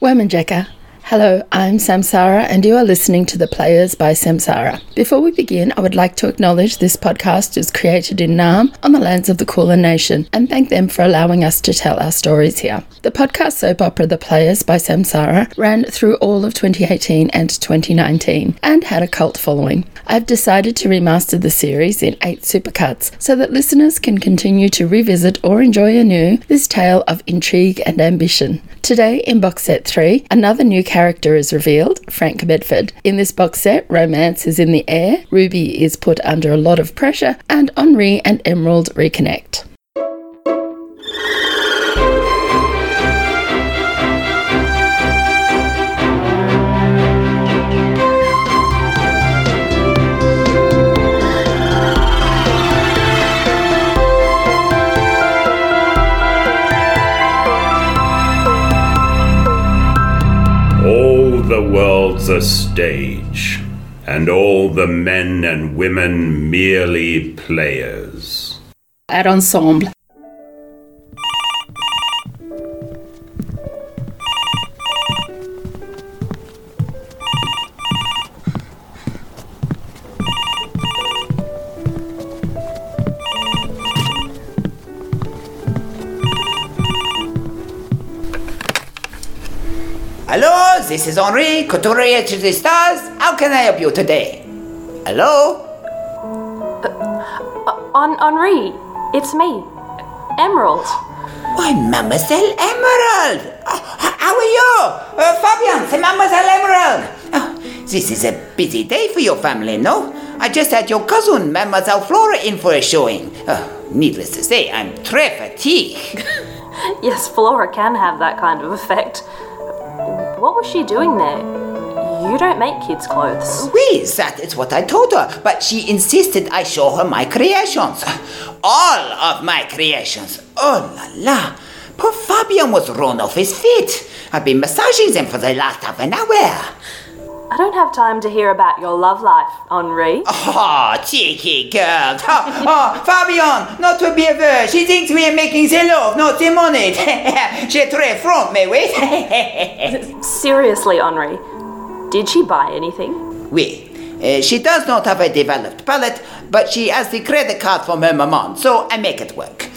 Wominjeka. Hello, I'm Samsara, and you are listening to The Players by Samsara. Before we begin, I would like to acknowledge this podcast is created in Naarm on the lands of the Kulin Nation and thank them for allowing us to tell our stories here. The podcast soap opera The Players by Samsara ran through all of 2018 and 2019 and had a cult following. I've decided to remaster the series in eight supercuts so that listeners can continue to revisit or enjoy anew this tale of intrigue and ambition. Today, in box set 3, another new character is revealed Frank Bedford. In this box set, romance is in the air, Ruby is put under a lot of pressure, and Henri and Emerald reconnect. A stage, and all the men and women merely players. At ensemble. Hello, this is Henri, couturier to the stars. How can I help you today? Hello? On Henri, it's me, Emerald. Why, Mademoiselle Emerald! Oh, how are you? Uh, Fabian, c'est Mademoiselle Emerald. Oh, this is a busy day for your family, no? I just had your cousin, Mademoiselle Flora, in for a showing. Oh, needless to say, I'm très fatigued. Yes, Flora can have that kind of effect. What was she doing there? You don't make kids' clothes. We Oui, that is what I told her, but she insisted I show her my creations. All of my creations. Oh la la. Poor Fabian was run off his feet. I've been massaging them for the last half an hour. I don't have time to hear about your love life, Henri. Oh, cheeky girl. Oh, oh, Fabian, not to be averse. She thinks we are making the love, not the money. she très front me, wait. Seriously, Henri, did she buy anything? oui, uh, she does not have a developed palate, but she has the credit card from her maman, so I make it work.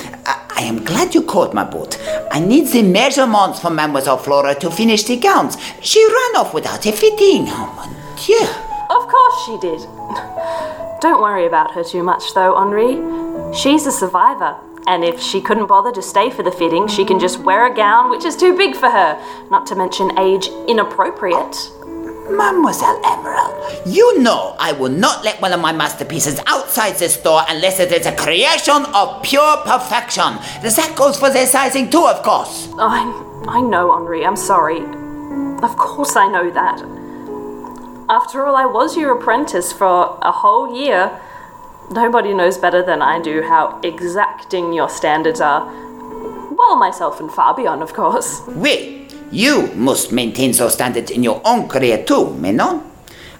I am glad you called my boat. I need the measurements for Mademoiselle Flora to finish the gowns. She ran off without a fitting. Oh, mon Dieu. Of course she did. Don't worry about her too much, though, Henri. She's a survivor, and if she couldn't bother to stay for the fitting, she can just wear a gown which is too big for her, not to mention age inappropriate. Mademoiselle Emerald, you know I will not let one of my masterpieces outside this store unless it is a creation of pure perfection. The That goes for their sizing too, of course. I, I know, Henri, I'm sorry. Of course I know that. After all, I was your apprentice for a whole year. Nobody knows better than I do how exacting your standards are. Well, myself and Fabian, of course. Oui, you must maintain those standards in your own career too, Menon.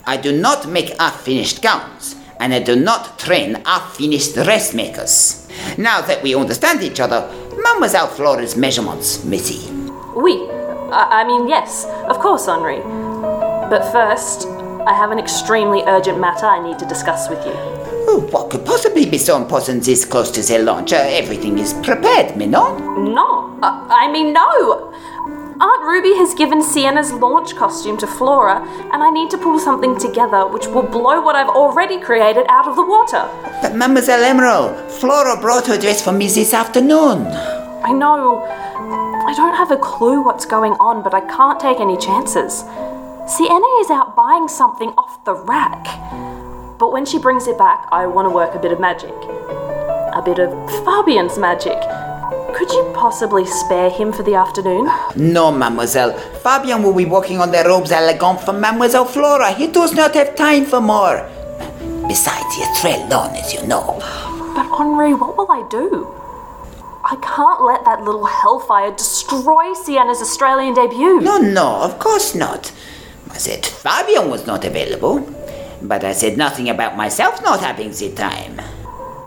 I do not make half-finished gowns, and I do not train half-finished dressmakers. Now that we understand each other, Mademoiselle Flora's measurements, Missy. Oui, I, I mean, yes, of course, Henri. But first, I have an extremely urgent matter I need to discuss with you. Oh, what could possibly be so important this close to the launch? Uh, everything is prepared, Menon. No, I, I mean, no! Aunt Ruby has given Sienna's launch costume to Flora, and I need to pull something together which will blow what I've already created out of the water. But Mademoiselle Emerald, Flora brought her dress for me this afternoon. I know. I don't have a clue what's going on, but I can't take any chances. Sienna is out buying something off the rack. But when she brings it back, I want to work a bit of magic. A bit of Fabian's magic. Could you possibly spare him for the afternoon? No, mademoiselle. Fabian will be working on the robes elegant for Mademoiselle Flora. He does not have time for more. Besides, he is très long, as you know. But Henri, what will I do? I can't let that little hellfire destroy Sienna's Australian debut. No, no, of course not. I said Fabian was not available, but I said nothing about myself not having the time.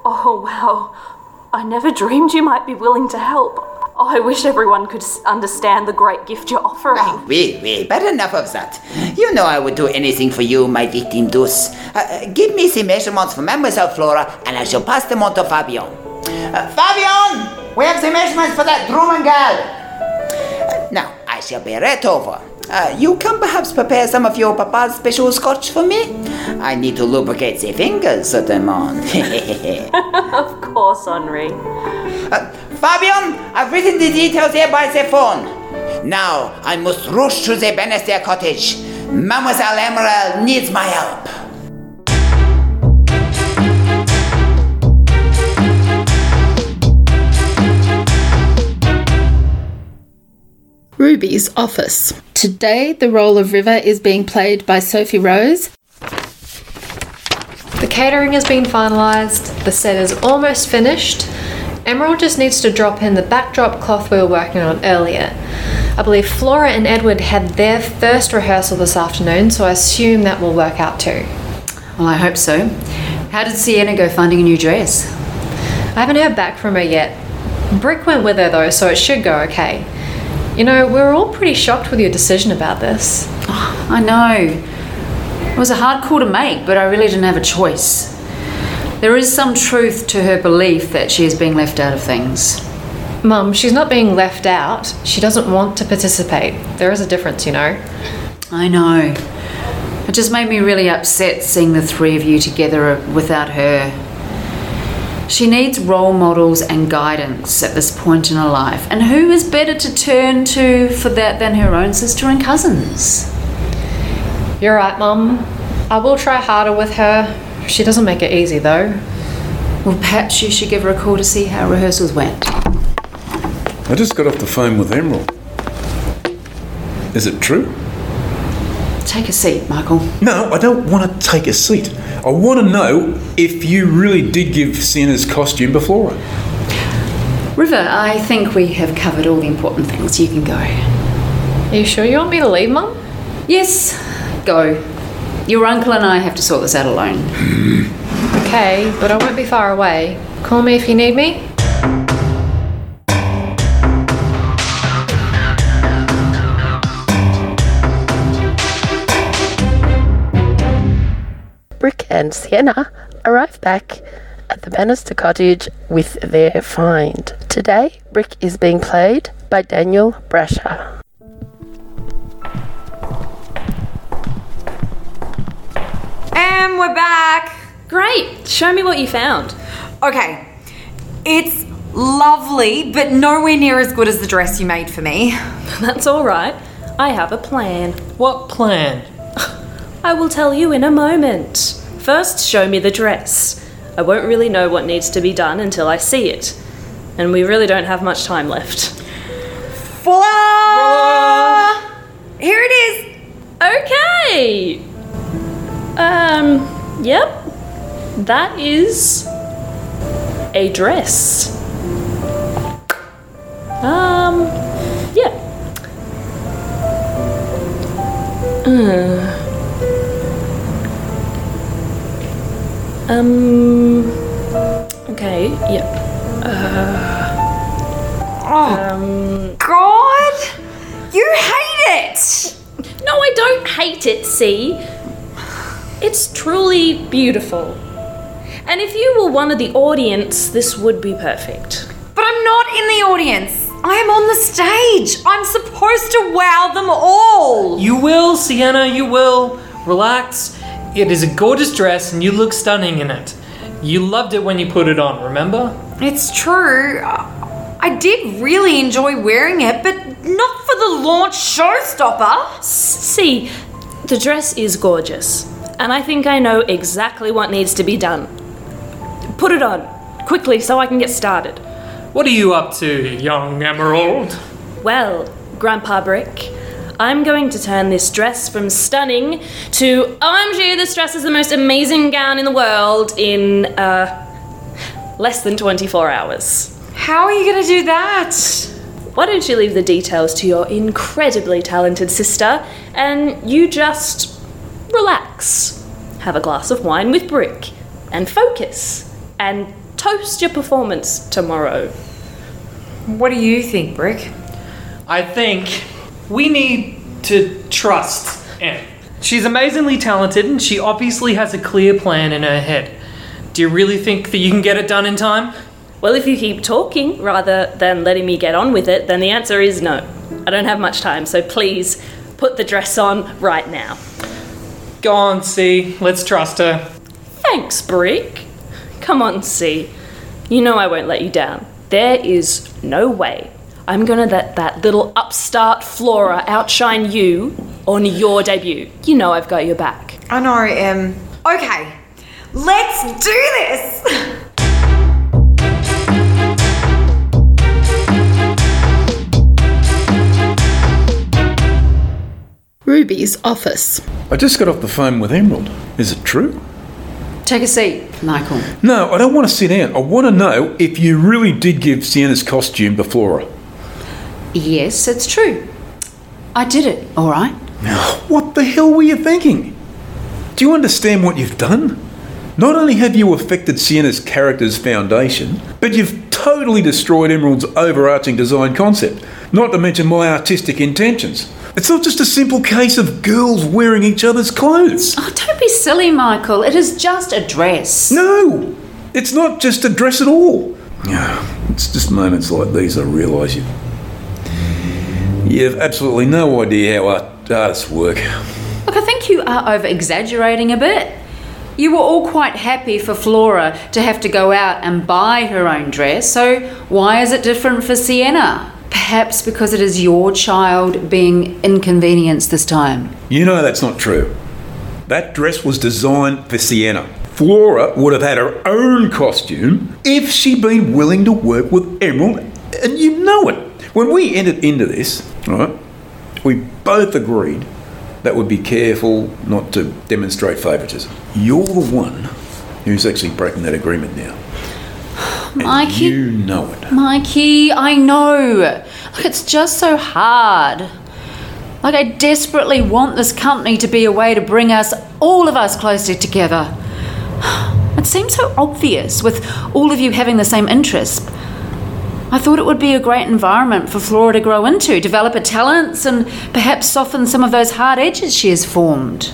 Oh, wow. I never dreamed you might be willing to help. I wish everyone could understand the great gift you're offering. Oh, oui, oui, but enough of that. You know I would do anything for you, my victim douce. Uh, uh, give me the measurements for Mademoiselle Flora, and I shall pass them on to Fabian. Uh, Fabian, we have the measurements for that Drummond gal. Uh, now, I shall be right over. Uh, you can perhaps prepare some of your papa's special scotch for me? I need to lubricate the fingers, certainement. Of course, Henri. Uh, Fabian, I've written the details here by the phone. Now I must rush to the Bannister cottage. Mademoiselle Emerald needs my help. Ruby's office. Today, the role of River is being played by Sophie Rose. Catering has been finalised, the set is almost finished. Emerald just needs to drop in the backdrop cloth we were working on earlier. I believe Flora and Edward had their first rehearsal this afternoon, so I assume that will work out too. Well, I hope so. How did Sienna go finding a new dress? I haven't heard back from her yet. Brick went with her though, so it should go okay. You know, we were all pretty shocked with your decision about this. I know. It was a hard call to make, but I really didn't have a choice. There is some truth to her belief that she is being left out of things. Mum, she's not being left out. She doesn't want to participate. There is a difference, you know. I know. It just made me really upset seeing the three of you together uh, without her. She needs role models and guidance at this point in her life, and who is better to turn to for that than her own sister and cousins? You're right, Mum. I will try harder with her. She doesn't make it easy though. Well, perhaps you should give her a call to see how rehearsals went. I just got off the phone with Emerald. Is it true? Take a seat, Michael. No, I don't want to take a seat. I want to know if you really did give Sienna's costume to Flora. River, I think we have covered all the important things. You can go. Are you sure you want me to leave, Mum? Yes, go. Your uncle and I have to sort this out alone. Okay, but I won't be far away. Call me if you need me. Brick and Sienna arrive back at the Bannister cottage with their find. Today, Brick is being played by Daniel Brasher. And we're back. Great. Show me what you found. Okay. It's lovely, but nowhere near as good as the dress you made for me. That's all right. I have a plan. What plan? I will tell you in a moment. First, show me the dress. I won't really know what needs to be done until I see it. And we really don't have much time left. Voila! Here it is. Okay. Um, yep. That is a dress. Um, yeah. Uh. Um, okay, yep. Oh, God! You hate it! No, I don't hate it, see? It's truly beautiful. And if you were one of the audience, this would be perfect. But I'm not in the audience. I am on the stage. I'm supposed to wow them all. You will, Sienna, you will. Relax. It is a gorgeous dress and you look stunning in it. You loved it when you put it on, remember? It's true. I did really enjoy wearing it, but not for the launch showstopper. See, the dress is gorgeous, and I think I know exactly what needs to be done. Put it on, quickly, so I can get started. What are you up to, young Emerald? Well, Grandpa Brick, I'm going to turn this dress from stunning to OMG, this dress is the most amazing gown in the world in, uh, less than 24 hours. How are you going to do that? Why don't you leave the details to your incredibly talented sister and you just relax? Have a glass of wine with Brick and focus and toast your performance tomorrow. What do you think, Brick? I think we need to trust Anne. She's amazingly talented and she obviously has a clear plan in her head. Do you really think that you can get it done in time? Well, if you keep talking rather than letting me get on with it, then the answer is no. I don't have much time, so please put the dress on right now. Go on, C. Let's trust her. Thanks, Brick. Come on, C. You know I won't let you down. There is no way I'm gonna let that little upstart Flora outshine you on your debut. You know I've got your back. I know, um. Okay, let's do this! Ruby's office. I just got off the phone with Emerald. Is it true? Take a seat, Michael. No, I don't want to sit down. I want to know if you really did give Sienna's costume to Flora. Yes, it's true. I did it, all right? What the hell were you thinking? Do you understand what you've done? Not only have you affected Sienna's character's foundation, but you've totally destroyed Emerald's overarching design concept, not to mention my artistic intentions. It's not just a simple case of girls wearing each other's clothes. Oh, don't be silly, Michael. It is just a dress. No! It's not just a dress at all. Yeah, it's just moments like these I realise you. You've absolutely no idea how art- artists work. Look, I think you are over exaggerating a bit. You were all quite happy for Flora to have to go out and buy her own dress, so why is it different for Sienna? Perhaps because it is your child being inconvenienced this time. You know that's not true. That dress was designed for Sienna. Flora would have had her own costume if she'd been willing to work with Emerald, and you know it. When we entered into this, right, we both agreed that we'd be careful not to demonstrate favouritism. You're the one who's actually breaking that agreement now. And Mikey. You know it. Mikey, I know. Look, it's just so hard. Like, I desperately want this company to be a way to bring us, all of us, closer together. It seems so obvious with all of you having the same interests. I thought it would be a great environment for Flora to grow into, develop her talents, and perhaps soften some of those hard edges she has formed.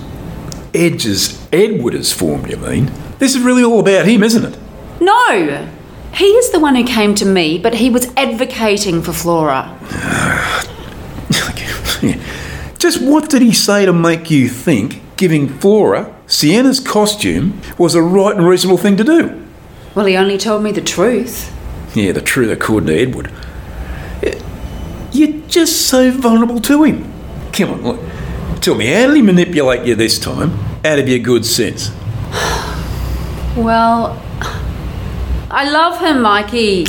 Edges Edward has formed, you mean? This is really all about him, isn't it? No! He is the one who came to me, but he was advocating for Flora. Just what did he say to make you think giving Flora Sienna's costume was a right and reasonable thing to do? Well, he only told me the truth. Yeah, the truth according to Edward. You're just so vulnerable to him. Come on, look. Tell me, how did he manipulate you this time out of your good sense? Well, I love him, Mikey.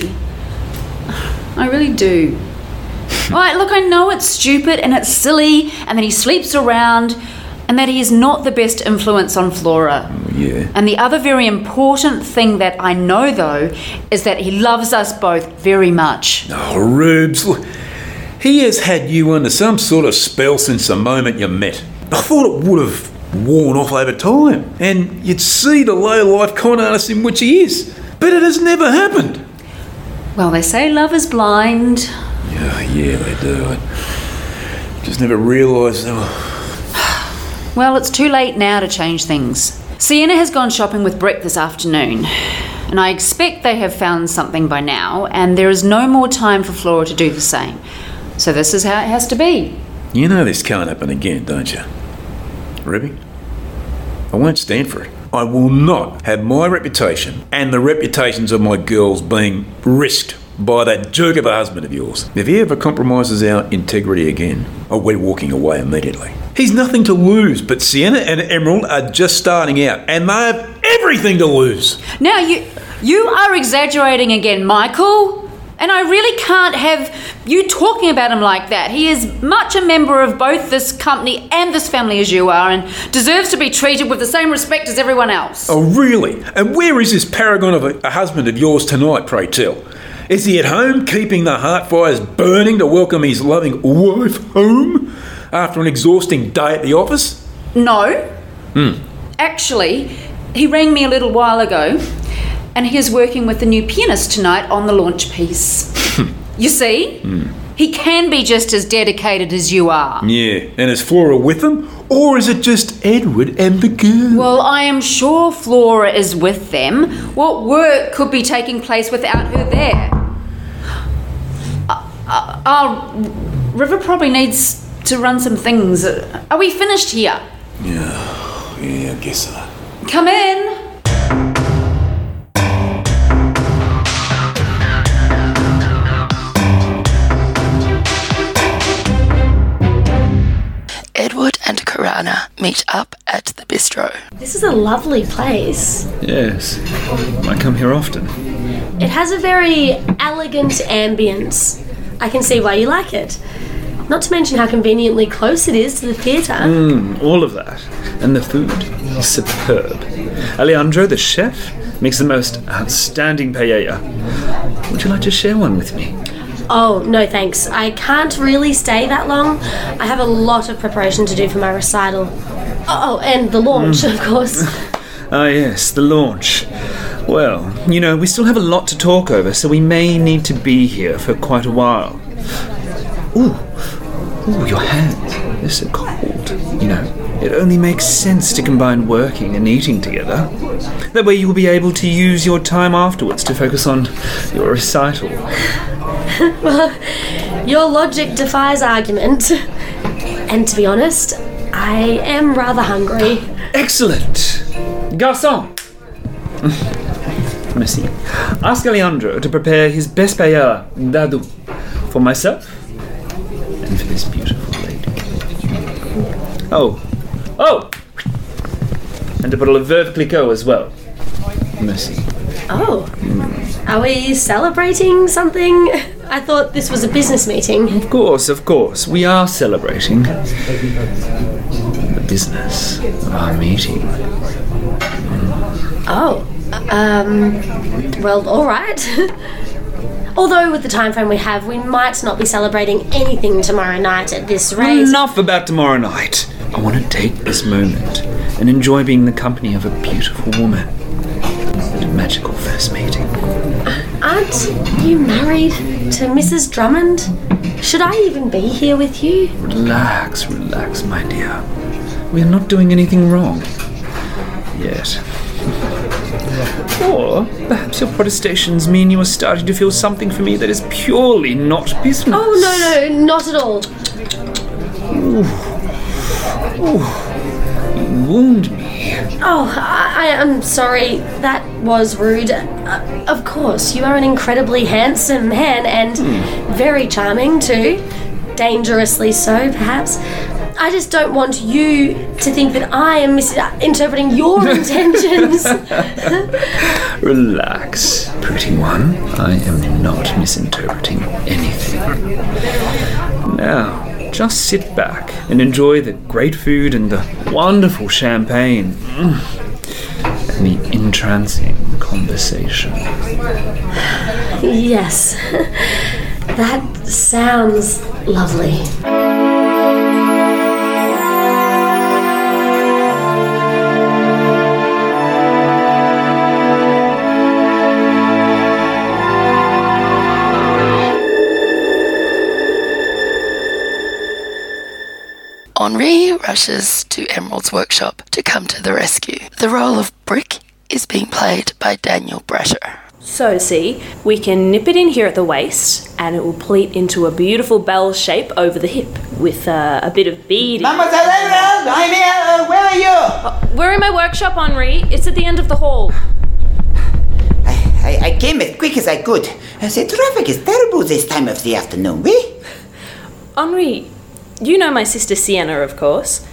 I really do. Right, look, I know it's stupid and it's silly, and that he sleeps around, and that he is not the best influence on Flora. Oh, yeah. And the other very important thing that I know, though, is that he loves us both very much. Oh, Rubes, look. He has had you under some sort of spell since the moment you met. I thought it would have worn off over time, and you'd see the low life con artist in which he is. But it has never happened. Well, they say love is blind. Yeah, yeah, they do. I just never realised. Oh, Well, it's too late now to change things. Sienna has gone shopping with Brett this afternoon, and I expect they have found something by now, and there is no more time for Flora to do the same. So this is how it has to be. you know this can't happen again, don't you? Ruby? I won't stand for it. I will not have my reputation and the reputations of my girls being risked by that jerk of a husband of yours. If he ever compromises our integrity again, oh, we're walking away immediately. He's nothing to lose, but Sienna and Emerald are just starting out, and they have everything to lose. Now you you are exaggerating again, Michael. And I really can't have you talking about him like that. He is much a member of both this company and this family as you are, and deserves to be treated with the same respect as everyone else. Oh, really? And where is this paragon of a, a husband of yours tonight, pray tell? Is he at home keeping the heart fires burning to welcome his loving wife home after an exhausting day at the office? No. Hmm. Actually, he rang me a little while ago, and he is working with the new pianist tonight on the launch piece. You see? He can be just as dedicated as you are. Yeah, and is Flora with them? Or is it just Edward and the girl? Well, I am sure Flora is with them. What work could be taking place without her there? Uh, uh, River probably needs to run some things. Are we finished here? Yeah, yeah, I guess so. Come in. And meet up at the bistro. This is a lovely place. Yes. I come here often. It has a very elegant ambience. I can see why you like it. Not to mention how conveniently close it is to the theatre. Mm, all of that. And the food is superb. Alejandro, the chef, makes the most outstanding paella. Would you like to share one with me? Oh, no thanks. I can't really stay that long. I have a lot of preparation to do for my recital. Oh, and the launch, of course. Ah, yes, the launch. Well, you know, we still have a lot to talk over, so we may need to be here for quite a while. Ooh, ooh, your hands. They're so cold. You know, it only makes sense to combine working and eating together. That way you will be able to use your time afterwards to focus on your recital. well, your logic defies argument. And to be honest, I am rather hungry. Excellent! Garçon! Merci. Ask Alejandro to prepare his best paella dadu for myself and for this beautiful lady. Oh, oh! And a bottle of Veuve Clicquot as well. Merci. Oh, mm. Are we celebrating something? I thought this was a business meeting. Of course, of course, we are celebrating the business of our meeting. Oh, um, well, all right. Although with the time frame we have, we might not be celebrating anything tomorrow night at this rate. Enough about tomorrow night. I want to take this moment and enjoy being the company of a beautiful woman. A magical first meeting. Aren't you married to Mrs. Drummond? Should I even be here with you? Relax, relax, my dear. We are not doing anything wrong. Yet. Or perhaps your protestations mean you are starting to feel something for me that is purely not business. Oh, no, no, not at all. Ooh, You wound me. Oh, I, am sorry. That was rude. Uh, of course, you are an incredibly handsome man and very charming too. Dangerously so, perhaps. I just don't want you to think that I am misinterpreting your intentions. Relax, pretty one. I am not misinterpreting anything. Now, just sit back and enjoy the great food and the wonderful champagne. And the entrancing conversation. yes, that sounds lovely. Henri rushes to Emerald's workshop to come to the rescue. The role of Brick is being played by Daniel Brasher. So, see, we can nip it in here at the waist, and it will pleat into a beautiful bell shape over the hip with uh, a bit of beading. Mademoiselle Emerald, I'm here. Uh, where are you? We're in my workshop, Henri. It's at the end of the hall. I, I, I came as quick as I could. Uh, the traffic is terrible this time of the afternoon, we? Henri, you know my sister Sienna, of course,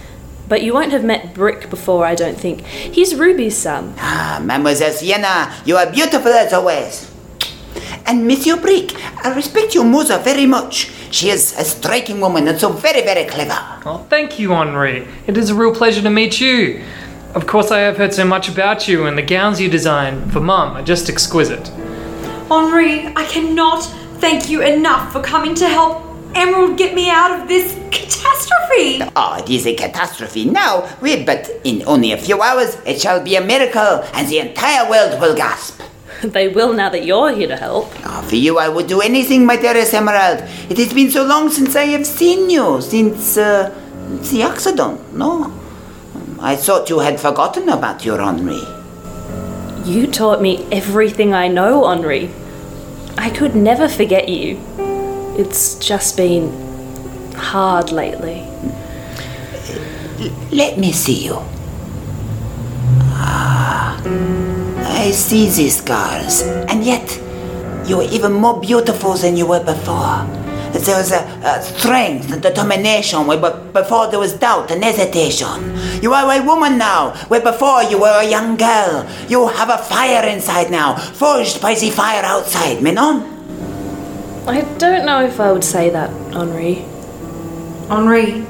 but you won't have met Brick before, I don't think. He's Ruby's son. Ah, Mademoiselle Sienna, you are beautiful as always. And Monsieur Brick, I respect your mother very much. She is a striking woman and so very, very clever. Oh, thank you, Henri. It is a real pleasure to meet you. Of course, I have heard so much about you, and the gowns you design for Mum are just exquisite. Henri, I cannot thank you enough for coming to help Emerald get me out of this catastrophe. Oh, it is a catastrophe now, we, but in only a few hours it shall be a miracle and the entire world will gasp. They will now that you're here to help. Ah, for you, I would do anything, my dearest Emerald. It has been so long since I have seen you, since uh, the accident, no? I thought you had forgotten about your Henri. You taught me everything I know, Henri. I could never forget you. It's just been hard lately. Let me see you. Ah, I see these scars, and yet you are even more beautiful than you were before. There was a, a strength and determination where before there was doubt and hesitation. You are a woman now, where before you were a young girl. You have a fire inside now, forged by the fire outside, Minon. I don't know if I would say that, Henri. Henri,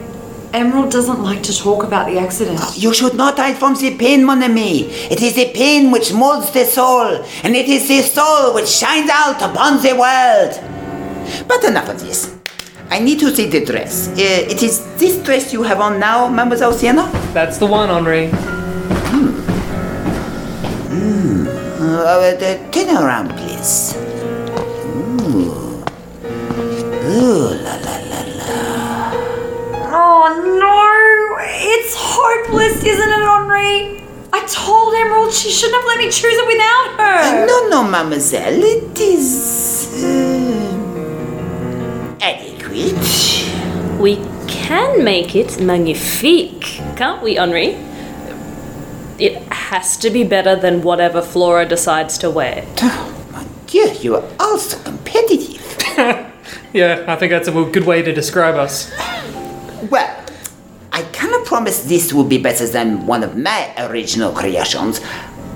Emerald doesn't like to talk about the accident. You should not hide from the pain, mon ami. It is the pain which molds the soul, and it is the soul which shines out upon the world. But enough of this. I need to see the dress. Uh, it is this dress you have on now, Mademoiselle Sienna? That's the one, Henri. Hmm. Uh, uh, turn around, please. Ooh, la la la la. Oh no! It's hopeless, isn't it, Henri? I told Emerald she shouldn't have let me choose it without her. No, no, mademoiselle. It is. Uh, adequate. We can make it magnifique, can't we, Henri? It has to be better than whatever Flora decides to wear. My dear, you are also competitive. Yeah, I think that's a good way to describe us. Well, I cannot promise this will be better than one of my original creations,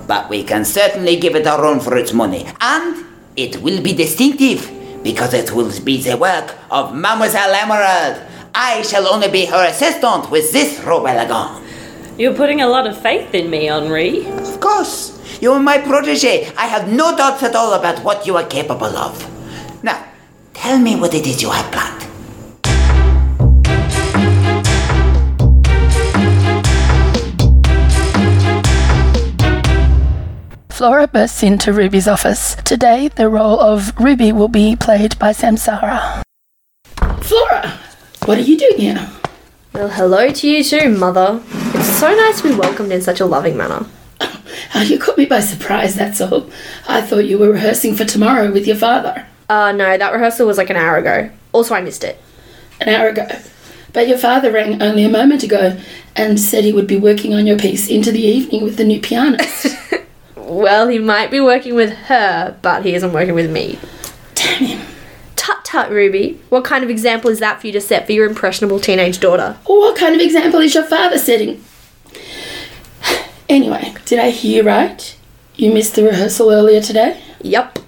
but we can certainly give it a run for its money. And it will be distinctive, because it will be the work of Mademoiselle Emerald. I shall only be her assistant with this robe elegant. You're putting a lot of faith in me, Henri. Of course, you are my protege. I have no doubts at all about what you are capable of. Now, tell me what it is you have planned. Flora bursts into Ruby's office. Today, the role of Ruby will be played by Samsara. Flora, what are you doing here? Well, hello to you too, Mother. It's so nice to be welcomed in such a loving manner. Oh, you caught me by surprise, that's all. I thought you were rehearsing for tomorrow with your father. Uh, no, that rehearsal was like an hour ago. Also, I missed it. An hour ago. But your father rang only a moment ago and said he would be working on your piece into the evening with the new pianist. Well, he might be working with her, but he isn't working with me. Damn him. Tut tut, Ruby. What kind of example is that for you to set for your impressionable teenage daughter? What kind of example is your father setting? Anyway, did I hear right? You missed the rehearsal earlier today? Yup.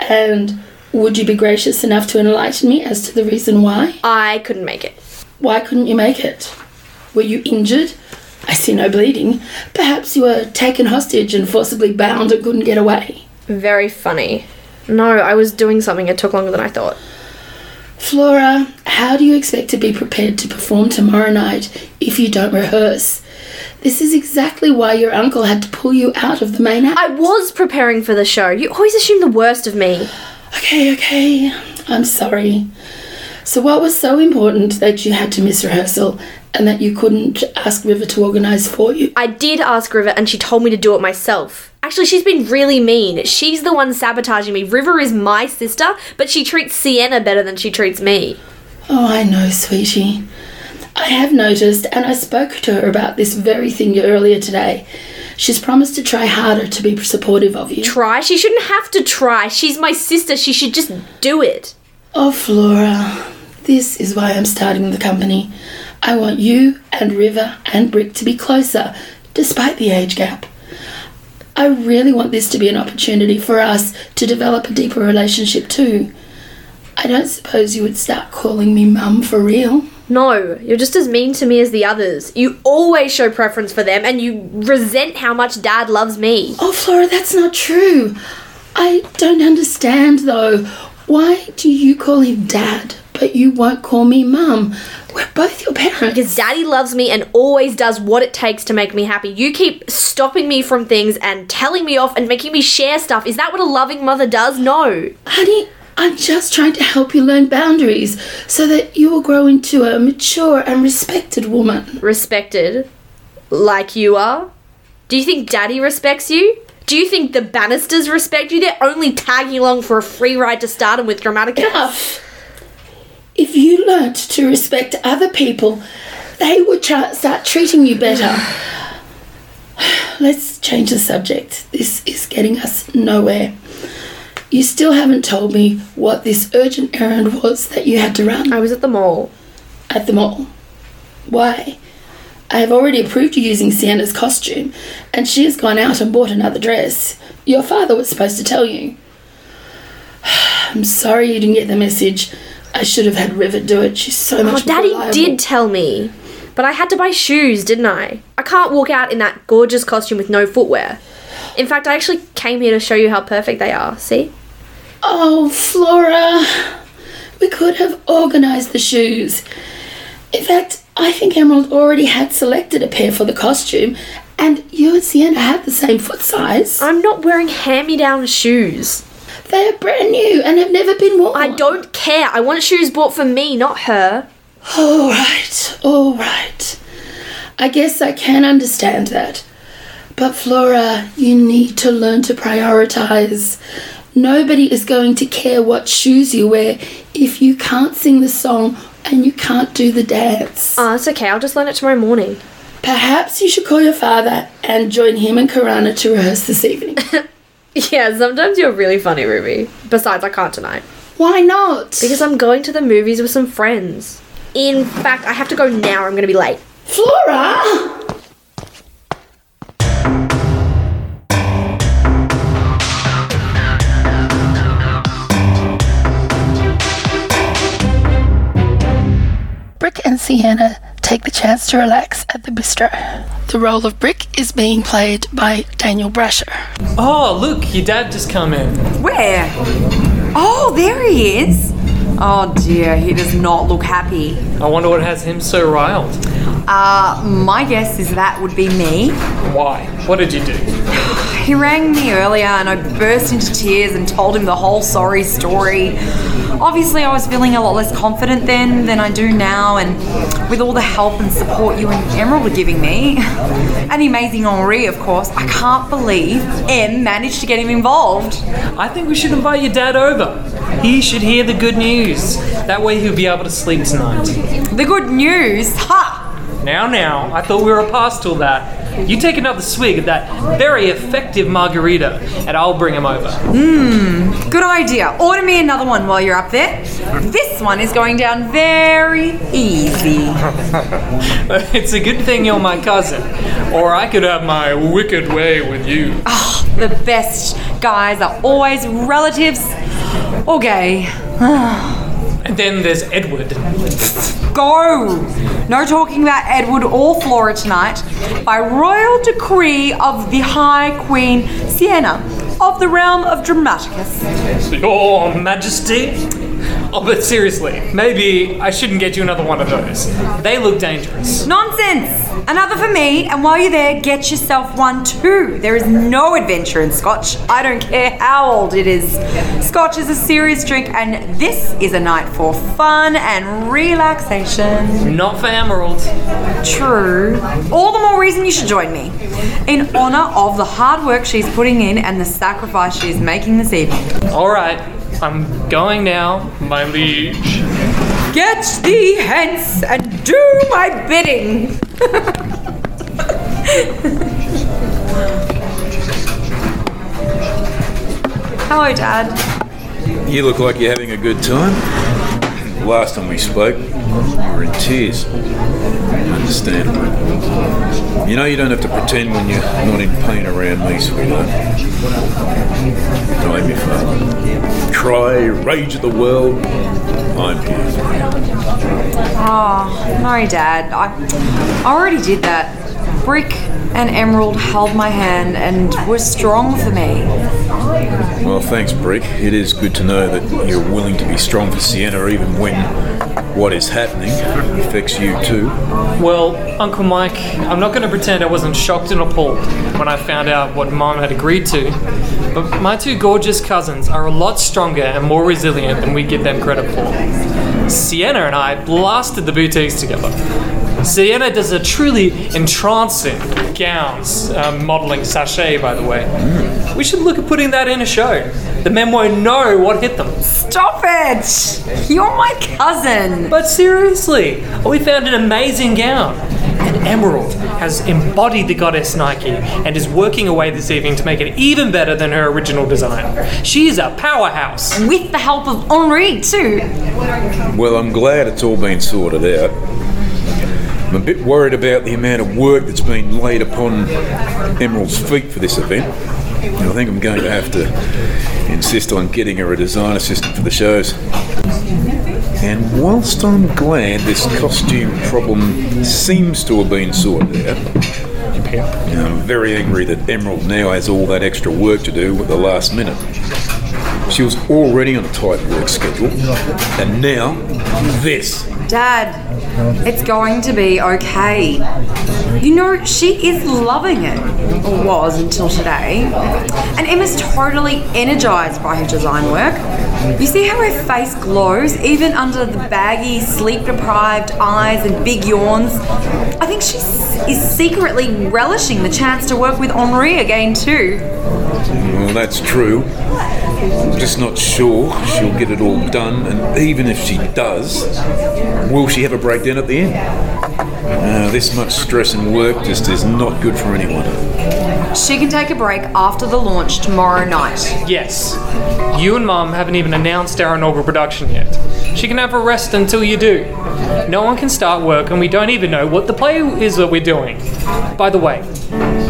And would you be gracious enough to enlighten me as to the reason why? I couldn't make it. Why couldn't you make it? Were you injured? I see no bleeding. Perhaps you were taken hostage and forcibly bound and couldn't get away. Very funny. No, I was doing something. It took longer than I thought. Flora, how do you expect to be prepared to perform tomorrow night if you don't rehearse? This is exactly why your uncle had to pull you out of the main act. I was preparing for the show. You always assume the worst of me. Okay, okay. I'm sorry. So, what was so important that you had to miss rehearsal and that you couldn't ask River to organise for you? I did ask River and she told me to do it myself. Actually, she's been really mean. She's the one sabotaging me. River is my sister, but she treats Sienna better than she treats me. Oh, I know, sweetie. I have noticed, and I spoke to her about this very thing earlier today. She's promised to try harder to be supportive of you. Try? She shouldn't have to try. She's my sister. She should just do it. Oh, Flora, this is why I'm starting the company. I want you and River and Brick to be closer, despite the age gap. I really want this to be an opportunity for us to develop a deeper relationship too. I don't suppose you would start calling me Mum for real. No, you're just as mean to me as the others. You always show preference for them and you resent how much Dad loves me. Oh, Flora, that's not true. I don't understand though. Why do you call him Dad? but you won't call me mum. We're both your parents. Because daddy loves me and always does what it takes to make me happy. You keep stopping me from things and telling me off and making me share stuff. Is that what a loving mother does? No. Honey, I'm just trying to help you learn boundaries so that you will grow into a mature and respected woman. Respected? Like you are? Do you think daddy respects you? Do you think the Bannisters respect you? They're only tagging along for a free ride to start stardom with Dramaticus. Enough. If you learnt to respect other people, they would tra- start treating you better. Let's change the subject. This is getting us nowhere. You still haven't told me what this urgent errand was that you had to run. I was at the mall. At the mall? Why? I have already approved you using Sienna's costume, and she has gone out and bought another dress. Your father was supposed to tell you. I'm sorry you didn't get the message. I should have had River do it. She's so Oh, much more daddy reliable. did tell me. But I had to buy shoes, didn't I? I can't walk out in that gorgeous costume with no footwear. In fact, I actually came here to show you how perfect they are. See? Oh, Flora. We could have organised the shoes. In fact, I think Emerald already had selected a pair for the costume, and you and Sienna had the same foot size. I'm not wearing hand me down shoes. They are brand new and have never been worn. I don't care. I want shoes bought for me, not her. All right, all right. I guess I can understand that. But Flora, you need to learn to prioritize. Nobody is going to care what shoes you wear if you can't sing the song and you can't do the dance. Ah, oh, it's okay. I'll just learn it tomorrow morning. Perhaps you should call your father and join him and Karana to rehearse this evening. Yeah, sometimes you're really funny, Ruby. Besides, I can't tonight. Why not? Because I'm going to the movies with some friends. In fact, I have to go now I'm going to be late. Flora! Sienna take the chance to relax at the bistro. The role of Brick is being played by Daniel Brasher. Oh, look, your dad just come in. Where? Oh, there he is. Oh dear, he does not look happy. I wonder what has him so riled. Uh, my guess is that would be me. Why? What did you do? He rang me earlier and I burst into tears and told him the whole sorry story. Obviously, I was feeling a lot less confident then than I do now, and with all the help and support you and Emerald are giving me, and the amazing Henri, of course, I can't believe Em managed to get him involved. I think we should invite your dad over. He should hear the good news. That way he'll be able to sleep tonight. The good news, ha! Now, now, I thought we were past all that. You take another swig of that very effective margarita, and I'll bring him over. Mmm, good idea. Order me another one while you're up there. This one is going down very easy. it's a good thing you're my cousin, or I could have my wicked way with you. Oh, the best guys are always relatives or gay. Ah. And then there's Edward. Go! No talking about Edward or Flora tonight. By royal decree of the High Queen Sienna of the realm of Dramaticus. Your Majesty? Oh, but seriously, maybe I shouldn't get you another one of those. They look dangerous. Nonsense! Another for me, and while you're there, get yourself one too. There is no adventure in Scotch. I don't care how old it is. Scotch is a serious drink, and this is a night for fun and relaxation. Not for Emerald. True. All the more reason you should join me. In honour of the hard work she's putting in and the sacrifice she's making this evening. Alright, I'm going now, my liege. Get thee hence and do my bidding. Hello, Dad. You look like you're having a good time. Last time we spoke, you were in tears. Understandable. You know you don't have to pretend when you're not in pain around me, sweetheart. I'm your father. Cry, rage at the world. I'm here for you. Oh, no, Dad. I, I already did that. Brick and Emerald held my hand and were strong for me. Well, thanks, Brick. It is good to know that you're willing to be strong for Sienna even when what is happening affects you too. Well, Uncle Mike, I'm not going to pretend I wasn't shocked and appalled when I found out what Mom had agreed to. But my two gorgeous cousins are a lot stronger and more resilient than we give them credit for. Sienna and I blasted the boutiques together. Sienna does a truly entrancing gowns um, modeling sashay, by the way. We should look at putting that in a show. The men won't know what hit them. Stop it! You're my cousin! But seriously, we found an amazing gown. And Emerald has embodied the goddess Nike and is working away this evening to make it even better than her original design. She is a powerhouse. With the help of Henri, too. Well, I'm glad it's all been sorted out. I'm a bit worried about the amount of work that's been laid upon Emerald's feet for this event. I think I'm going to have to insist on getting her a design assistant for the shows. And whilst I'm glad this costume problem seems to have been sorted out, I'm very angry that Emerald now has all that extra work to do at the last minute. She was already on a tight work schedule, and now this. Dad, it's going to be okay. You know, she is loving it. Or was until today. And Emma's totally energized by her design work. You see how her face glows, even under the baggy, sleep deprived eyes and big yawns? I think she is secretly relishing the chance to work with Henri again, too. Well, that's true. I'm just not sure she'll get it all done, and even if she does, will she have a breakdown at the end? Uh, this much stress and work just is not good for anyone. She can take a break after the launch tomorrow night. Yes. You and Mum haven't even announced our inaugural production yet. She can have a rest until you do. No one can start work, and we don't even know what the play is that we're doing. By the way,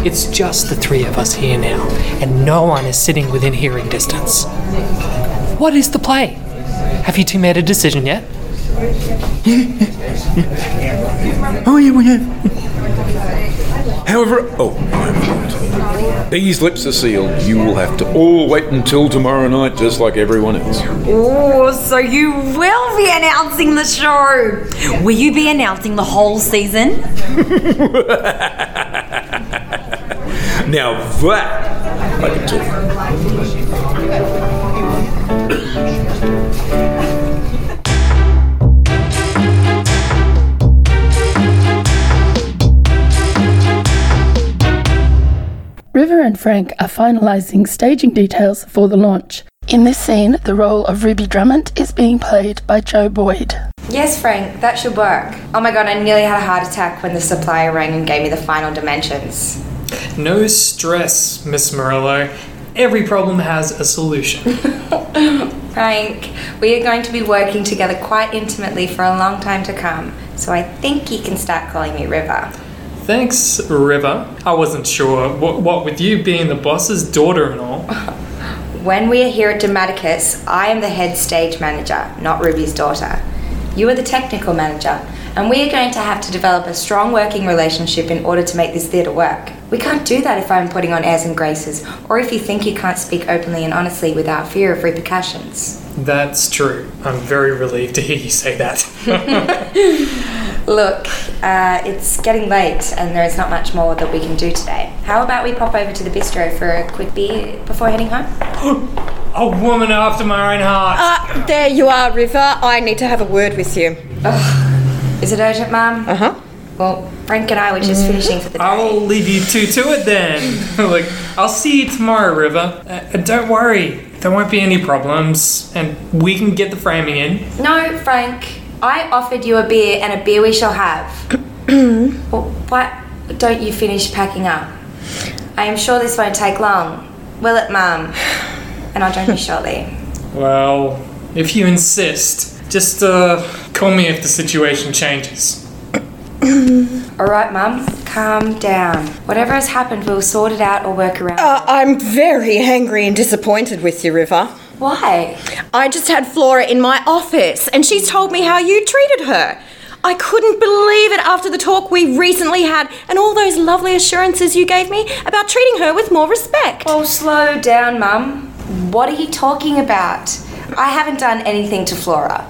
it's just the three of us here now, and no one is sitting within hearing distance. What is the play? Have you two made a decision yet? Oh, yeah, we have. However, oh, these lips are sealed. You will have to all wait until tomorrow night, just like everyone else. Oh, so you will be announcing the show. Will you be announcing the whole season? Now that I can talk. River and Frank are finalising staging details for the launch. In this scene, the role of Ruby Drummond is being played by Joe Boyd. Yes, Frank, that should work. Oh my god, I nearly had a heart attack when the supplier rang and gave me the final dimensions. No stress, Miss Morello. Every problem has a solution. Frank, we are going to be working together quite intimately for a long time to come, so I think you can start calling me River. Thanks, River. I wasn't sure. What, what with you being the boss's daughter and all? When we are here at Dramaticus, I am the head stage manager, not Ruby's daughter. You are the technical manager, and we are going to have to develop a strong working relationship in order to make this theatre work. We can't do that if I'm putting on airs and graces, or if you think you can't speak openly and honestly without fear of repercussions. That's true. I'm very relieved to hear you say that. Look, uh, it's getting late, and there is not much more that we can do today. How about we pop over to the bistro for a quick beer before heading home? a woman after my own heart. Ah, there you are, River. I need to have a word with you. Is it urgent, Mum? Uh huh. Well, Frank and I were just finishing for the day. I'll leave you two to it then. like, I'll see you tomorrow, River. Uh, don't worry, there won't be any problems, and we can get the framing in. No, Frank. I offered you a beer, and a beer we shall have. well, why don't you finish packing up? I am sure this won't take long. Will it, Mum? And I'll join you shortly. Well, if you insist, just uh, call me if the situation changes. All right, Mum. Calm down. Whatever has happened, we'll sort it out or work around. Uh, I'm very angry and disappointed with you, River. Why? I just had Flora in my office and she's told me how you treated her. I couldn't believe it after the talk we recently had and all those lovely assurances you gave me about treating her with more respect. Oh, slow down, Mum. What are you talking about? I haven't done anything to Flora.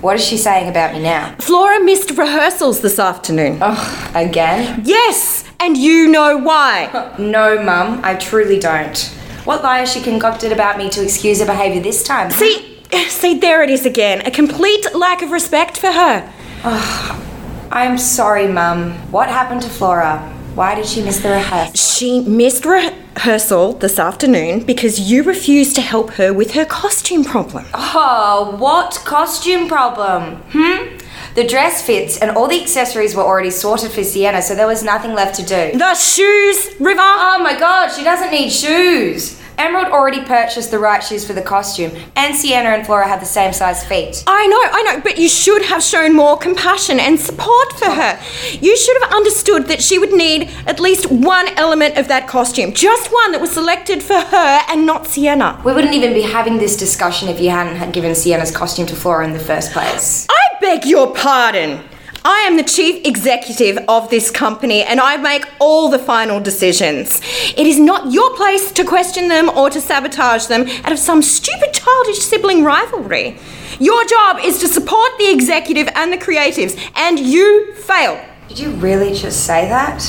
What is she saying about me now? Flora missed rehearsals this afternoon. Oh, again? Yes, and you know why. no, Mum, I truly don't. What lie has she concocted about me to excuse her behaviour this time? See, see, there it is again. A complete lack of respect for her. Oh, I'm sorry, Mum. What happened to Flora? Why did she miss the rehearsal? She missed rehearsal this afternoon because you refused to help her with her costume problem. Oh, what costume problem? Hmm? The dress fits and all the accessories were already sorted for Sienna, so there was nothing left to do. The shoes, River! Oh my god, she doesn't need shoes. Emerald already purchased the right shoes for the costume, and Sienna and Flora have the same size feet. I know, I know, but you should have shown more compassion and support for her. You should have understood that she would need at least one element of that costume, just one that was selected for her and not Sienna. We wouldn't even be having this discussion if you hadn't had given Sienna's costume to Flora in the first place. I beg your pardon. I am the chief executive of this company and I make all the final decisions. It is not your place to question them or to sabotage them out of some stupid childish sibling rivalry. Your job is to support the executive and the creatives, and you fail. Did you really just say that?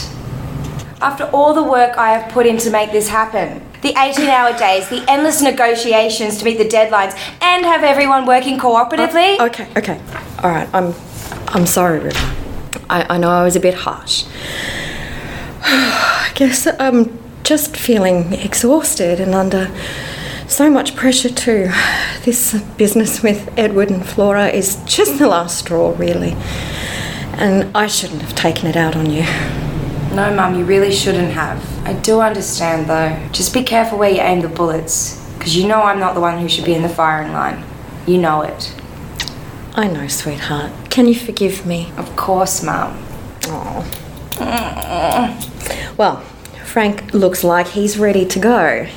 After all the work I have put in to make this happen, the 18 hour days, the endless negotiations to meet the deadlines, and have everyone working cooperatively. Uh, okay, okay. All right, I'm I'm sorry, River. I, I know I was a bit harsh. I guess I'm just feeling exhausted and under so much pressure too. This business with Edward and Flora is just the last straw, really. And I shouldn't have taken it out on you. No, Mum, you really shouldn't have. I do understand, though. Just be careful where you aim the bullets, because you know I'm not the one who should be in the firing line. You know it. I know, sweetheart. Can you forgive me? Of course, Mum. Oh. Well, Frank looks like he's ready to go.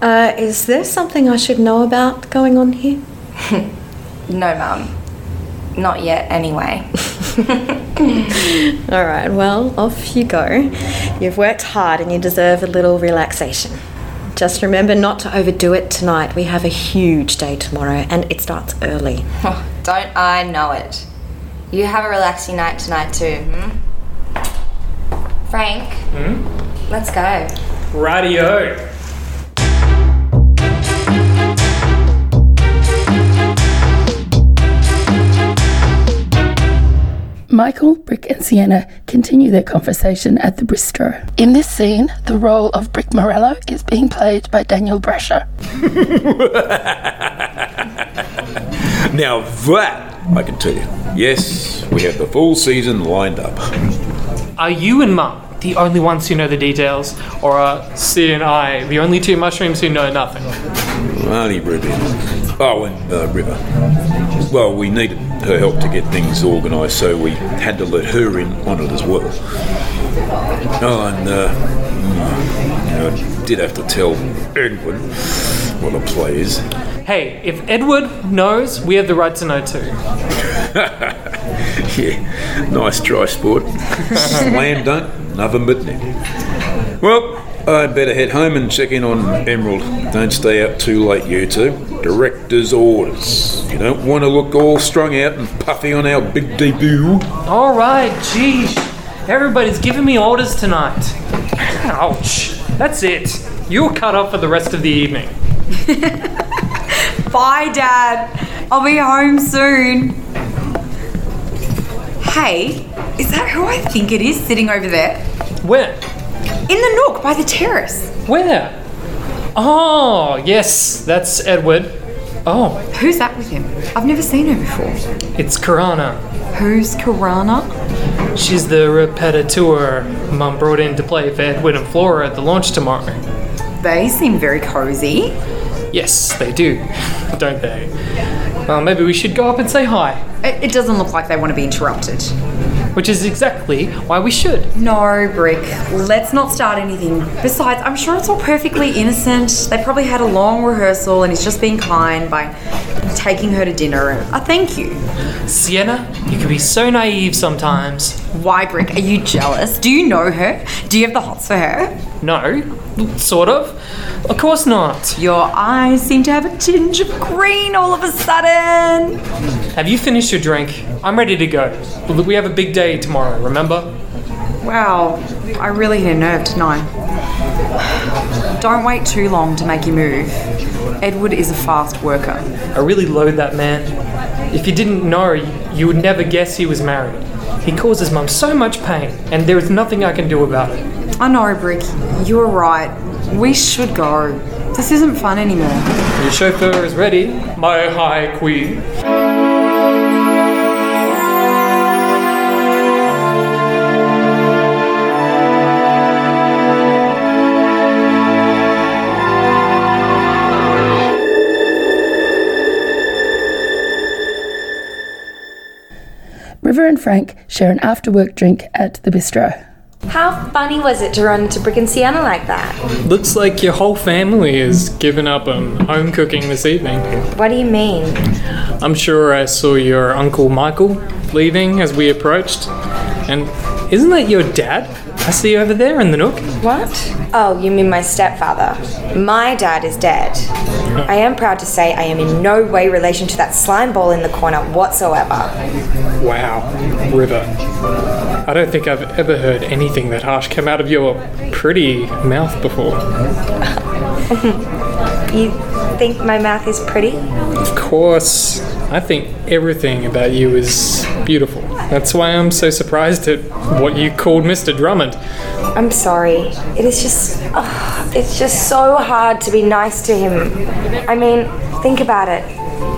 Uh, is there something I should know about going on here? no, Mum. Not yet, anyway. All right, well, off you go. You've worked hard and you deserve a little relaxation. Just remember not to overdo it tonight. We have a huge day tomorrow and it starts early. Oh, don't I know it? You have a relaxing night tonight, too, hmm? Frank, Hmm? let's go. Radio. Michael, Brick, and Sienna continue their conversation at the bistro. In this scene, the role of Brick Morello is being played by Daniel Brasher. Now that I can tell you. Yes, we have the full season lined up. Are you and Mum the only ones who know the details, or are C and I the only two mushrooms who know nothing? Only Ruby. Oh, and uh, River. Well, we needed her help to get things organised, so we had to let her in on it as well. Oh, and uh, mm, I did have to tell Edward what a play is. Hey, if Edward knows, we have the right to know too. yeah, nice try, sport. Slam dunk, nothing but net. Well, I'd better head home and check in on Emerald. Don't stay out too late, you two. Director's orders. You don't want to look all strung out and puffy on our big debut. All right, geez. Everybody's giving me orders tonight. Ouch. That's it. You're cut off for the rest of the evening. Bye, Dad. I'll be home soon. Hey, is that who I think it is sitting over there? Where? In the nook by the terrace. Where? Oh, yes, that's Edward. Oh. Who's that with him? I've never seen her before. It's Karana. Who's Karana? She's the repetiteur Mum brought in to play for Edward and Flora at the launch tomorrow. They seem very cozy. Yes, they do, don't they? Well, maybe we should go up and say hi. It, it doesn't look like they want to be interrupted. Which is exactly why we should. No, Brick. Let's not start anything. Besides, I'm sure it's all perfectly innocent. They probably had a long rehearsal and he's just being kind by taking her to dinner. A thank you. Sienna, you can be so naive sometimes. Why, Brick? Are you jealous? Do you know her? Do you have the hots for her? No, sort of. Of course not. Your eyes seem to have a tinge of green all of a sudden. Have you finished your drink? I'm ready to go. We have a big day tomorrow, remember? Wow, I really hit a nerve tonight. Don't wait too long to make your move. Edward is a fast worker. I really loathe that man. If you didn't know, you would never guess he was married. He causes mum so much pain, and there is nothing I can do about it. I know, Brick. You're right. We should go. This isn't fun anymore. Your chauffeur is ready, my high queen. River and Frank share an after work drink at the bistro. How funny was it to run into Brick and Sienna like that? Looks like your whole family has given up on home cooking this evening. What do you mean? I'm sure I saw your Uncle Michael leaving as we approached. And isn't that your dad? I see you over there in the nook. What? Oh, you mean my stepfather? My dad is dead. I am proud to say I am in no way relation to that slime ball in the corner whatsoever. Wow, River. I don't think I've ever heard anything that harsh come out of your pretty mouth before. you think my mouth is pretty? Of course, I think everything about you is beautiful. That's why I'm so surprised at what you called Mr. Drummond. I'm sorry. It is just. ugh, it's just so hard to be nice to him. I mean, think about it.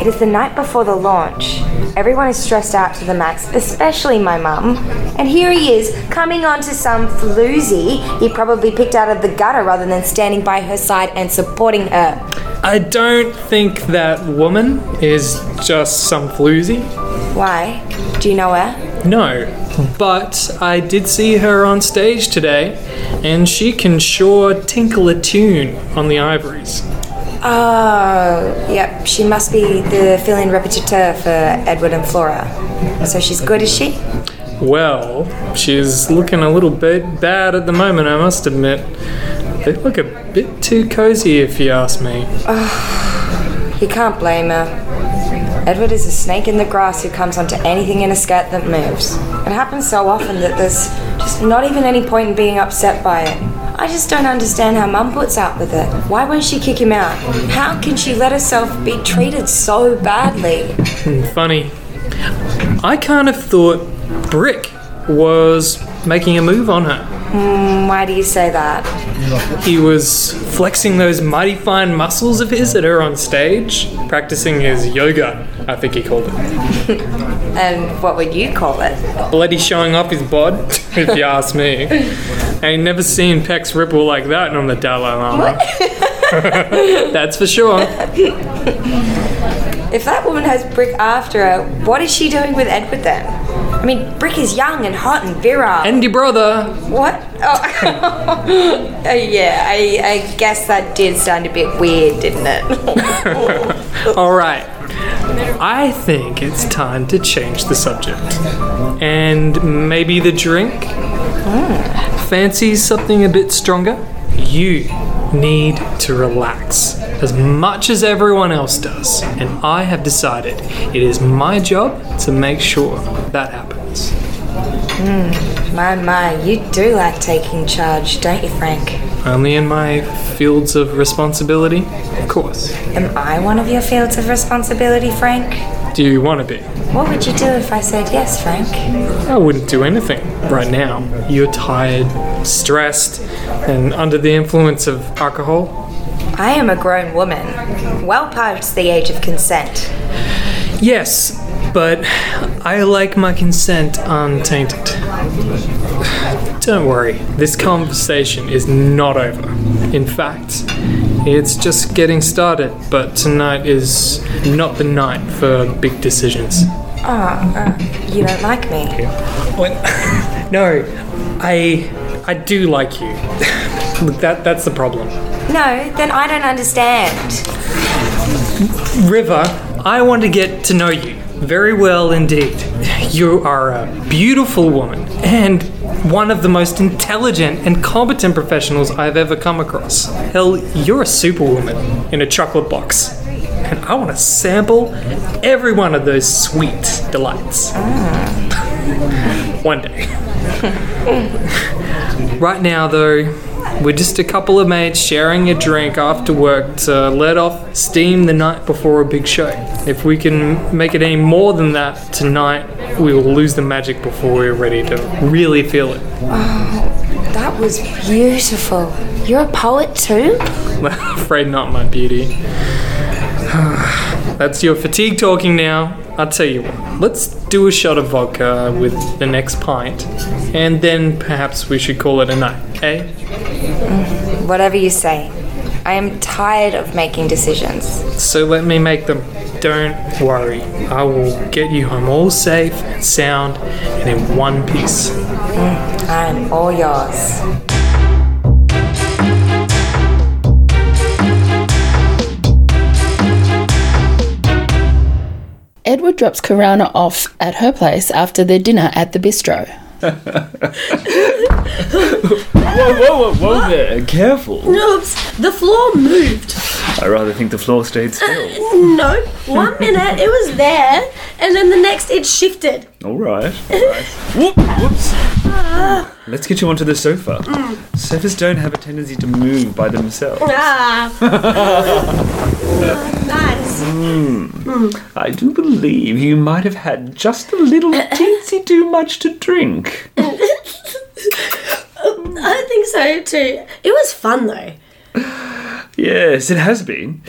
It is the night before the launch. Everyone is stressed out to the max, especially my mum. And here he is, coming onto some floozy he probably picked out of the gutter rather than standing by her side and supporting her. I don't think that woman is just some floozy. Why? Do you know her? No, but I did see her on stage today, and she can sure tinkle a tune on the ivories. Oh, yep. She must be the fill-in repetiteur for Edward and Flora. So she's good, is she? Well, she's looking a little bit bad at the moment, I must admit. They look a bit too cozy, if you ask me. You can't blame her. Edward is a snake in the grass who comes onto anything in a skirt that moves. It happens so often that there's just not even any point in being upset by it. I just don't understand how Mum puts up with it. Why won't she kick him out? How can she let herself be treated so badly? Hmm, Funny. I kind of thought Brick was making a move on her. Hmm, why do you say that? He was flexing those mighty fine muscles of his at her on stage, practicing his yoga, I think he called it. And what would you call it? Bloody showing off his bod, if you ask me. I ain't never seen pecs ripple like that on the Dalai Lama. That's for sure. If that woman has Brick after her, what is she doing with Edward then? I mean, Brick is young and hot and virile. And your brother. What? Oh, Uh, yeah, I, I guess that did sound a bit weird, didn't it? All right. I think it's time to change the subject. And maybe the drink? Fancy something a bit stronger? You need to relax as much as everyone else does. And I have decided it is my job to make sure that happens. Hmm, my, my, you do like taking charge, don't you, Frank? Only in my fields of responsibility? Of course. Am I one of your fields of responsibility, Frank? Do you want to be? What would you do if I said yes, Frank? I wouldn't do anything right now. You're tired, stressed, and under the influence of alcohol. I am a grown woman, well past the age of consent. Yes, but I like my consent untainted. Don't worry, this conversation is not over. In fact, it's just getting started, but tonight is not the night for big decisions. Ah, uh, you don't like me? No, I I do like you. Look, that that's the problem. No, then I don't understand. River, I want to get to know you very well indeed. You are a beautiful woman and one of the most intelligent and competent professionals I've ever come across. Hell, you're a superwoman in a chocolate box. And I want to sample every one of those sweet delights. Ah. one day. right now, though, we're just a couple of mates sharing a drink after work to let off steam the night before a big show. If we can make it any more than that tonight, we will lose the magic before we're ready to really feel it. Oh, that was beautiful. You're a poet too? I'm Afraid not, my beauty. That's your fatigue talking now. I'll tell you what, let's do a shot of vodka with the next pint, and then perhaps we should call it a night, okay? Whatever you say. I am tired of making decisions. So let me make them. Don't worry, I will get you home all safe and sound and in one piece. Mm, I'm all yours. Edward drops Karana off at her place after their dinner at the bistro. Whoa, whoa, whoa, whoa there. Careful. Oops, the floor moved. I rather think the floor stayed uh, still. No, one minute it was there, and then the next it shifted. All right. All right. Whoop, whoops. Let's get you onto the sofa. Sofas don't have a tendency to move by themselves. ah. nice. Hmm. I do believe you might have had just a little teensy too much to drink. I think so too. It was fun though. Yes, it has been.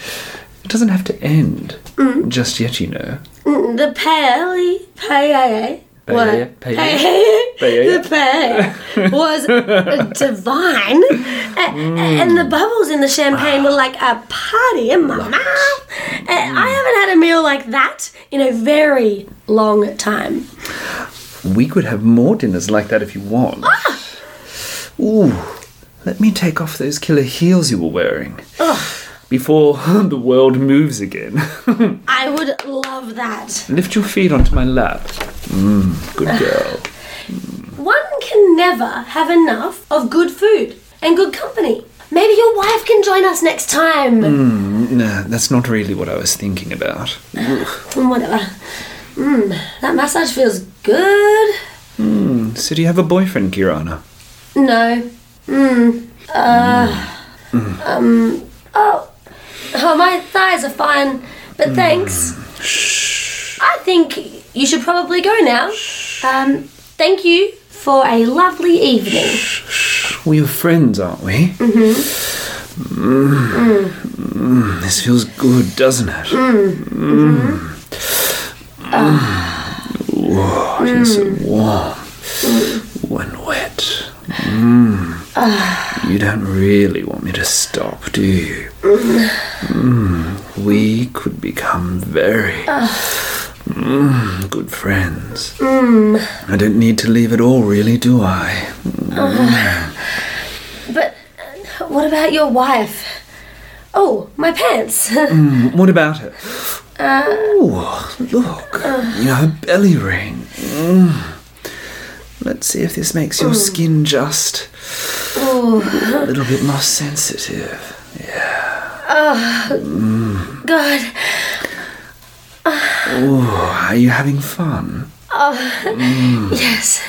It doesn't have to end Mm. just yet, you know. Mm, The pay, pay, pay- the pay was divine, A- and the bubbles in the champagne were like a party in my mouth. And I haven't had a meal like that in a very long time. We could have more dinners like that if you want. Ah! Ooh, let me take off those killer heels you were wearing Ugh, before the world moves again. I would love that. Lift your feet onto my lap. Mmm, good girl. One can never have enough of good food and good company. Maybe your wife can join us next time. Mm, nah, that's not really what I was thinking about. Mm, Whatever. Mm, that massage feels good. Hmm, so do you have a boyfriend, Karana? No. Mm. Uh. Um. Oh. Oh, my thighs are fine, but thanks. I think you should probably go now. Um. Thank you for a lovely evening. We're friends, aren't we? Mm-hmm. Mm. Mm, this feels good, doesn't it? Mm. Mm. Ooh, you're so warm. When wet. You don't really want me to stop, do you? Mm. We could become very mm, good friends. Mm. I don't need to leave at all, really, do I? Mm. But uh, what about your wife? Oh, my pants. Mm, what about her? uh, Oh, look. You know, her belly ring. Mm. Let's see if this makes your skin just a oh, little bit more sensitive. Yeah. oh, Mm. God. Oh, are you having fun? Oh, Mm. yes.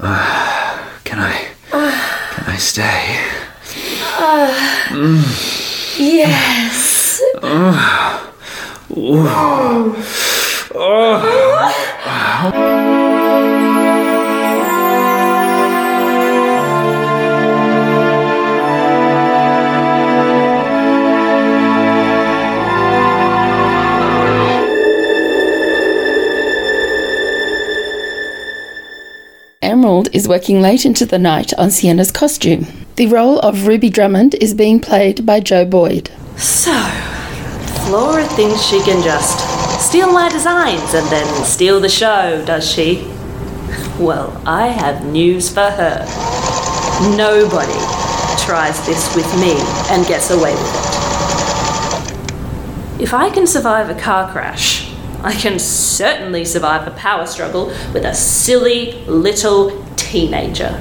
Uh, can I? Can I stay? Uh, Mm. yes. Ooh. Oh. Emerald is working late into the night on Sienna's costume. The role of Ruby Drummond is being played by Joe Boyd. So, Flora thinks she can just steal my designs and then steal the show, does she? Well, I have news for her. Nobody tries this with me and gets away with it. If I can survive a car crash, I can certainly survive a power struggle with a silly little teenager.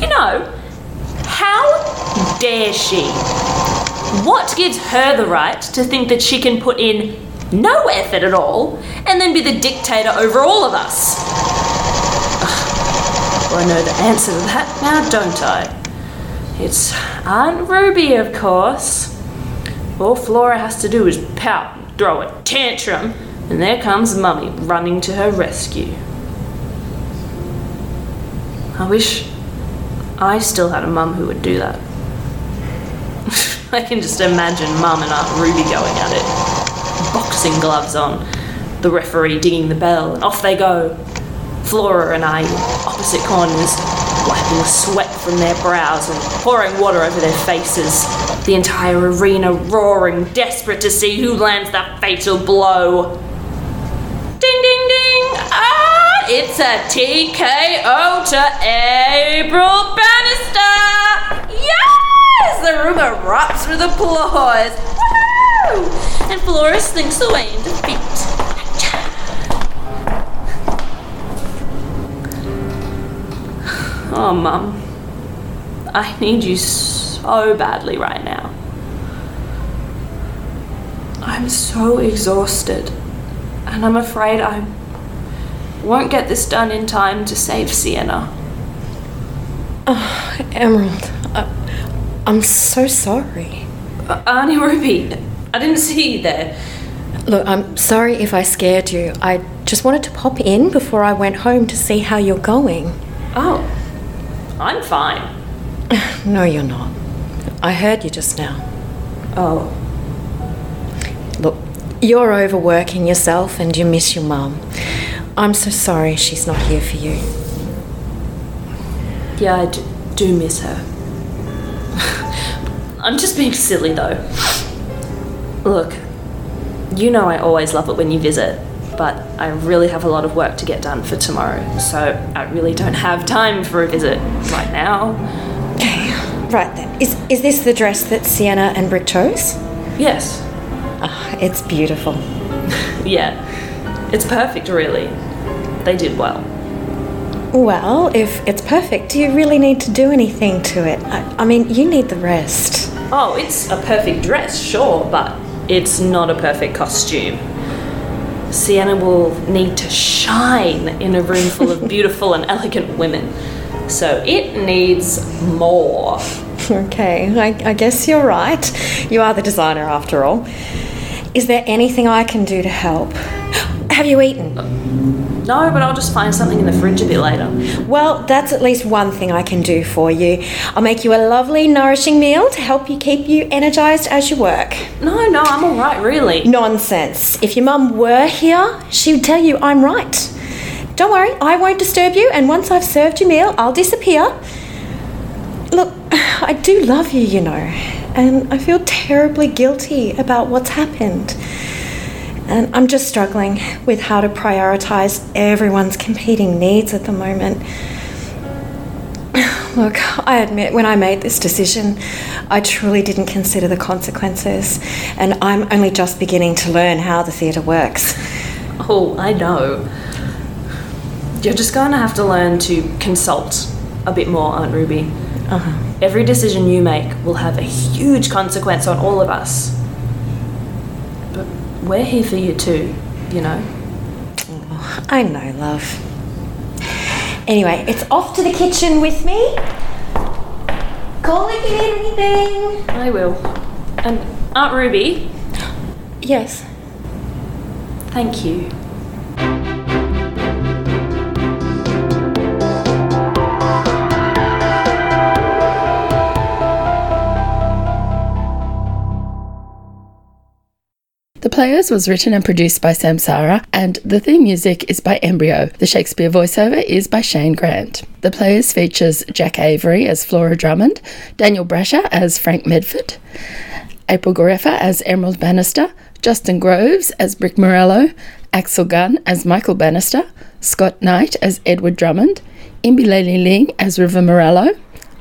You know, how dare she? What gives her the right to think that she can put in no effort at all and then be the dictator over all of us? Well, I know the answer to that now, don't I? It's Aunt Ruby, of course. All Flora has to do is pout, and throw a tantrum, and there comes Mummy running to her rescue. I wish I still had a mum who would do that. I can just imagine Mum and Aunt Ruby going at it. Boxing gloves on, the referee dinging the bell, and off they go. Flora and I opposite corners, wiping the sweat from their brows and pouring water over their faces. The entire arena roaring, desperate to see who lands that fatal blow. Ding ding ding! Ah! It's a TKO to April Bannister! Yes! The room erupts with applause. Woohoo! And Flora slinks away in defeat. Oh, Mum. I need you so badly right now. I'm so exhausted, and I'm afraid I won't get this done in time to save Sienna. Oh, Emerald, I, I'm so sorry. Uh, Auntie Ruby, I didn't see you there. Look, I'm sorry if I scared you. I just wanted to pop in before I went home to see how you're going. Oh, I'm fine. No, you're not. I heard you just now. Oh. Look, you're overworking yourself and you miss your mum. I'm so sorry she's not here for you. Yeah, I d- do miss her. I'm just being silly though. Look, you know I always love it when you visit, but I really have a lot of work to get done for tomorrow, so I really don't have time for a visit right now. Okay, right then. Is, is this the dress that Sienna and Brick chose? Yes. Ah, it's beautiful. Yeah, it's perfect, really. They did well. Well, if it's perfect, do you really need to do anything to it? I, I mean, you need the rest. Oh, it's a perfect dress, sure, but it's not a perfect costume. Sienna will need to shine in a room full of beautiful and elegant women. So it needs more. Okay, I, I guess you're right. You are the designer after all. Is there anything I can do to help? Have you eaten? Uh, No, but I'll just find something in the fridge a bit later. Well, that's at least one thing I can do for you. I'll make you a lovely, nourishing meal to help you keep you energized as you work. No, no, I'm all right, really. Nonsense. If your mum were here, she would tell you I'm right. Don't worry, I won't disturb you, and once I've served your meal, I'll disappear. Look, I do love you, you know, and I feel terribly guilty about what's happened. And I'm just struggling with how to prioritize everyone's competing needs at the moment. Look, I admit when I made this decision, I truly didn't consider the consequences, and I'm only just beginning to learn how the theatre works. Oh, I know. You're just going to have to learn to consult a bit more, Aunt Ruby. Uh-huh. Every decision you make will have a huge consequence on all of us. We're here for you too, you know. I know, love. Anyway, it's off to the kitchen with me. Call if you need anything. I will. And Aunt Ruby, Yes. thank you. Players was written and produced by Samsara, and the theme music is by MBRYO. The Shakespeare voiceover is by Shane Grant. The Players features Jaq Avery as Flora Drummond, Daniel Brasher as Frank Medford, April Garreffa as Emerald Bannister, Justin Groves as Brick Morello, Axle Gunn as Michael Bannister, Scott Knight as Edward Drummond, Imbi Leili Ling as River Morello,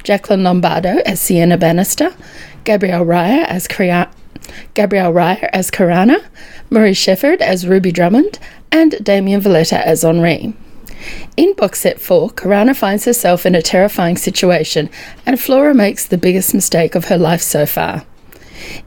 Jaclyn Lombardo as Sienna Bannister, Gabrielle Reiher as Kria- Gabrielle Reiher as Karana, Maree Shefford as Ruby Drummond, and Damian Vuleta as Henri. In box set 4, Karana finds herself in a terrifying situation, and Flora makes the biggest mistake of her life so far.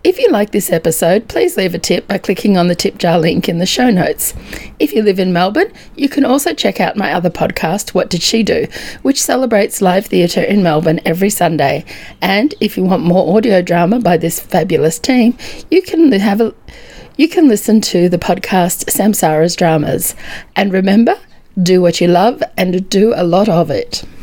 If you like this episode, please leave a tip by clicking on the tip jar link in the show notes. If you live in Melbourne, you can also check out my other podcast, What Did She Do, which celebrates live theatre in Melbourne every Sunday. And if you want more audio drama by this fabulous team, you can have a you can listen to the podcast Samsara's Dramas. And remember, do what you love and do a lot of it.